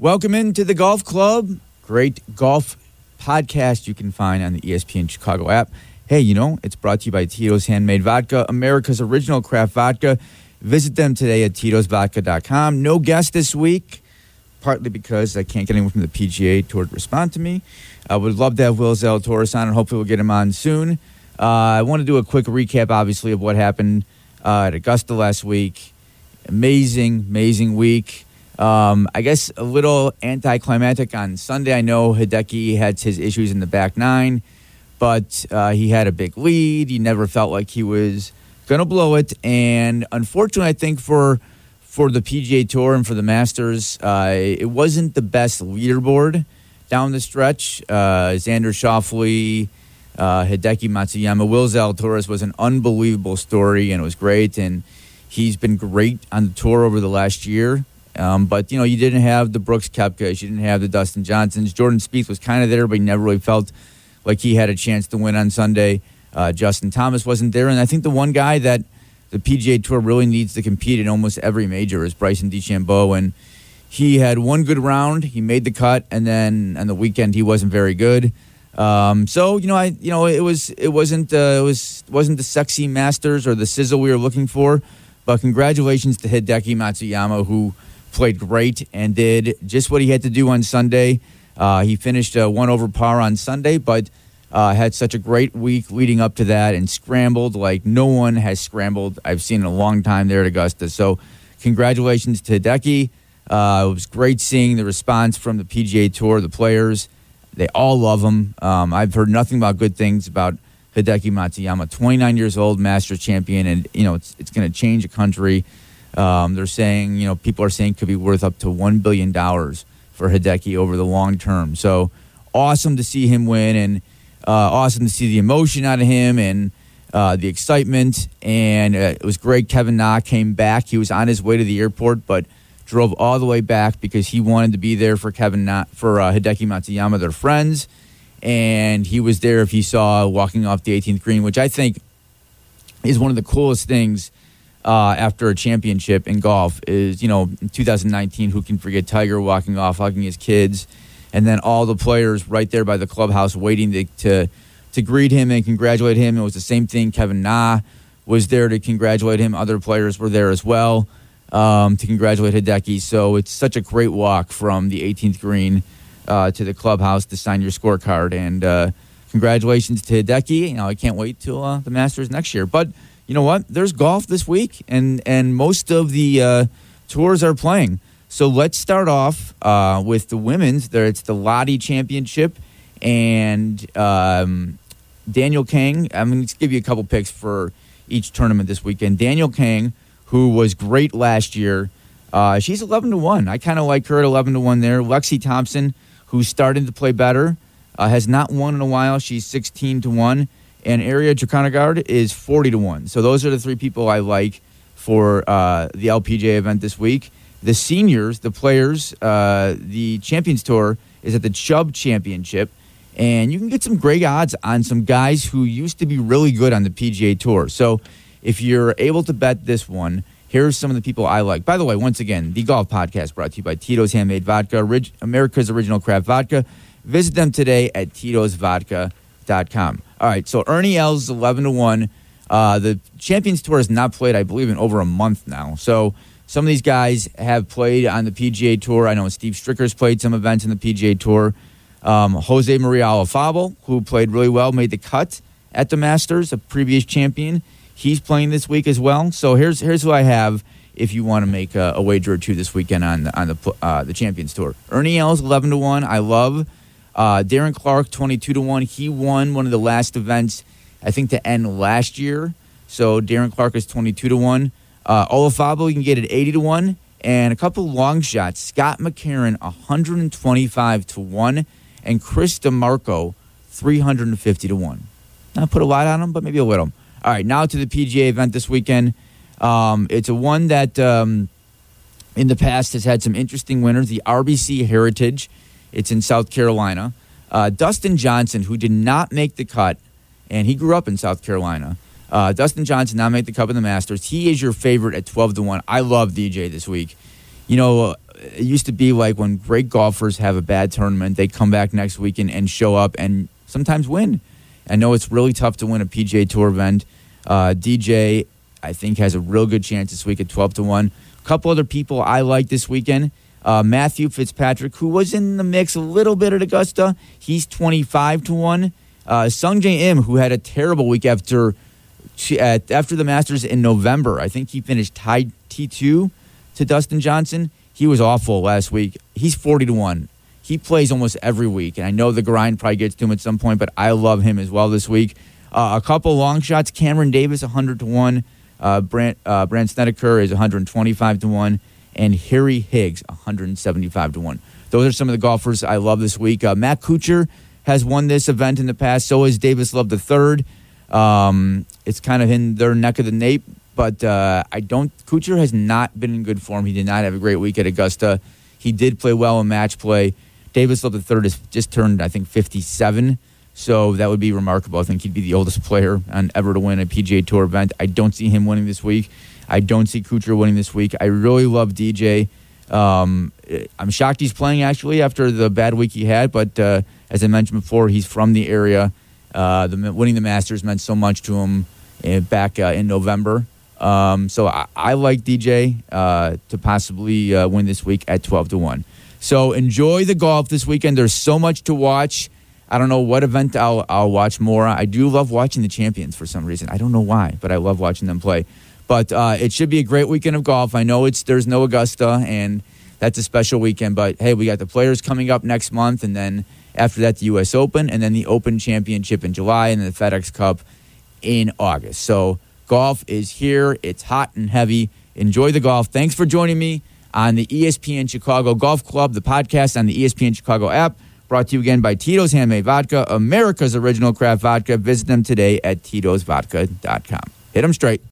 Welcome into the Golf Club. Great golf podcast you can find on the ESPN Chicago app. Hey, you know, it's brought to you by Tito's Handmade Vodka, America's original craft vodka. Visit them today at titosvodka.com. No guest this week, partly because I can't get anyone from the PGA Tour to respond to me. I would love to have Will Zalatoris on, and hopefully we'll get him on soon. Uh, I want to do a quick recap, obviously, of what happened uh, at Augusta last week. Amazing, amazing week. Um, I guess a little anticlimactic on Sunday. I know Hideki had his issues in the back nine, but uh, he had a big lead. He never felt like he was going to blow it. And unfortunately, I think for for the PGA Tour and for the Masters, uh, it wasn't the best leaderboard down the stretch. Uh, Xander Schauffele, uh, Hideki Matsuyama, Will Zalatoris was an unbelievable story, and it was great. And he's been great on the tour over the last year. Um, but you know, you didn't have the Brooks Koepkas, you didn't have the Dustin Johnsons. Jordan Spieth was kind of there, but he never really felt like he had a chance to win on Sunday. Uh, Justin Thomas wasn't there, and I think the one guy that the PGA Tour really needs to compete in almost every major is Bryson DeChambeau, and he had one good round. He made the cut, and then on the weekend he wasn't very good. Um, so you know, I you know it was it wasn't uh, it was wasn't the sexy Masters or the sizzle we were looking for, but congratulations to Hideki Matsuyama who played great and did just what he had to do on Sunday. Uh, he finished uh, one over par on Sunday, but uh, had such a great week leading up to that and scrambled like no one has scrambled I've seen in a long time there at Augusta. So, congratulations to Hideki. Uh, it was great seeing the response from the PGA Tour, the players. They all love him. Um, I've heard nothing but good things about Hideki Matsuyama, 29 years old, Masters champion, and you know it's it's going to change a country. Um, they're saying, you know, people are saying could be worth up to one billion dollars for Hideki over the long term. So awesome to see him win, and uh, awesome to see the emotion out of him and uh, the excitement. And uh, it was great. Kevin Na came back. He was on his way to the airport, but drove all the way back because he wanted to be there for Kevin Na for uh, Hideki Matsuyama. They're friends, and he was there if he saw walking off the 18th green, which I think is one of the coolest things uh, after a championship in golf is, you know, 2019, who can forget Tiger walking off, hugging his kids, and then all the players right there by the clubhouse waiting to, to, to greet him and congratulate him. It was the same thing. Kevin Na was there to congratulate him. Other players were there as well um, to congratulate Hideki. So it's such a great walk from the 18th green uh, to the clubhouse to sign your scorecard. And uh, congratulations to Hideki. You know, I can't wait till uh, the Masters next year. But you know what? There's golf this week, and and most of the uh, tours are playing. So let's start off uh, with the women's. There, it's the LOTTE Championship, and um, Danielle Kang. I'm going to give you a couple picks for each tournament this weekend. Danielle Kang, who was great last year, uh, she's 11 to one. I kind of like her at 11 to one there. Lexi Thompson, who's starting to play better, uh, has not won in a while. She's 16 to one and Ariya Jutanugarn is 40 to 1. So those are the three people I like for uh, the LPGA event this week. The seniors, the players, uh, the Champions Tour is at the Chubb Championship, and you can get some great odds on some guys who used to be really good on the PGA Tour. So if you're able to bet this one, here's some of the people I like. By the way, once again, the Golf Podcast brought to you by Tito's Handmade Vodka, America's original craft vodka. Visit them today at All right, so Ernie Els is 11 to 1. Uh, the Champions Tour has not played, I believe, in over a month now. So some of these guys have played on the PGA Tour. I know Steve Stricker's played some events in the PGA Tour. Um, Jose Maria Olazabal, who played really well, made the cut at the Masters, a previous champion. He's playing this week as well. So here's here's who I have if you want to make a, a wager or two this weekend on on the uh, the Champions Tour. Ernie Els 11 to 1. I love uh, Darren Clarke, 22 to 1. He won one of the last events, I think, to end last year. So Darren Clarke is 22 to 1. Uh, Olazabal, you can get at 80 to 1. And a couple long shots. Scott McCarron, 125 to 1. And Chris DiMarco, 350 to 1. Not put a lot on him, but maybe a little. All right, now to the PGA event this weekend. Um, it's a one that um, in the past has had some interesting winners. The RBC Heritage. It's in South Carolina. Uh, Dustin Johnson, who did not make the cut, and he grew up in South Carolina. Uh, Dustin Johnson not make the cut in the Masters. He is your favorite at twelve to one. I love DJ this week. You know, it used to be like when great golfers have a bad tournament, they come back next week and, and show up and sometimes win. I know it's really tough to win a PGA Tour event. Uh, DJ, I think, has a real good chance this week at 12 to 1. A couple other people I like this weekend. Uh, Matthew Fitzpatrick, who was in the mix a little bit at Augusta, he's 25 to 1. Uh, Sungjae Im, who had a terrible week after after the Masters in November. I think he finished tied T2 to Dustin Johnson. He was awful last week. He's 40 to 1. He plays almost every week, and I know the grind probably gets to him at some point, but I love him as well this week. Uh, a couple long shots Cameron Davis, 100 to 1. Uh, Brandt, uh, Snedeker is 125 to 1. And Harry Higgs, 175 to 1. Those are some of the golfers I love this week. Uh, Matt Kuchar has won this event in the past. So has Davis Love III. Um, it's kind of in their neck of the nape, but uh, I don't. Kuchar has not been in good form. He did not have a great week at Augusta. He did play well in match play. Davis Love III has just turned, I think, 57. So that would be remarkable. I think he'd be the oldest player on ever to win a PGA Tour event. I don't see him winning this week. I don't see Kuchar winning this week. I really love DJ. Um, I'm shocked he's playing actually after the bad week he had, but uh, as I mentioned before, he's from the area. Uh, the winning the Masters meant so much to him uh, back in November. Um, so I, I, like DJ uh, to possibly uh, win this week at 12 to 1. So enjoy the golf this weekend. There's so much to watch. I don't know what event I'll, I'll watch more. I do love watching the champions for some reason. I don't know why, but I love watching them play. But uh, it should be a great weekend of golf. I know it's there's no Augusta, and that's a special weekend. But hey, we got the players coming up next month, and then after that, the U.S. Open, and then the Open Championship in July, and then the FedEx Cup in August. So golf is here. It's hot and heavy. Enjoy the golf. Thanks for joining me on the ESPN Chicago Golf Club, the podcast on the ESPN Chicago app. Brought to you again by Tito's Handmade Vodka, America's original craft vodka. Visit them today at titosvodka.com. Hit them straight.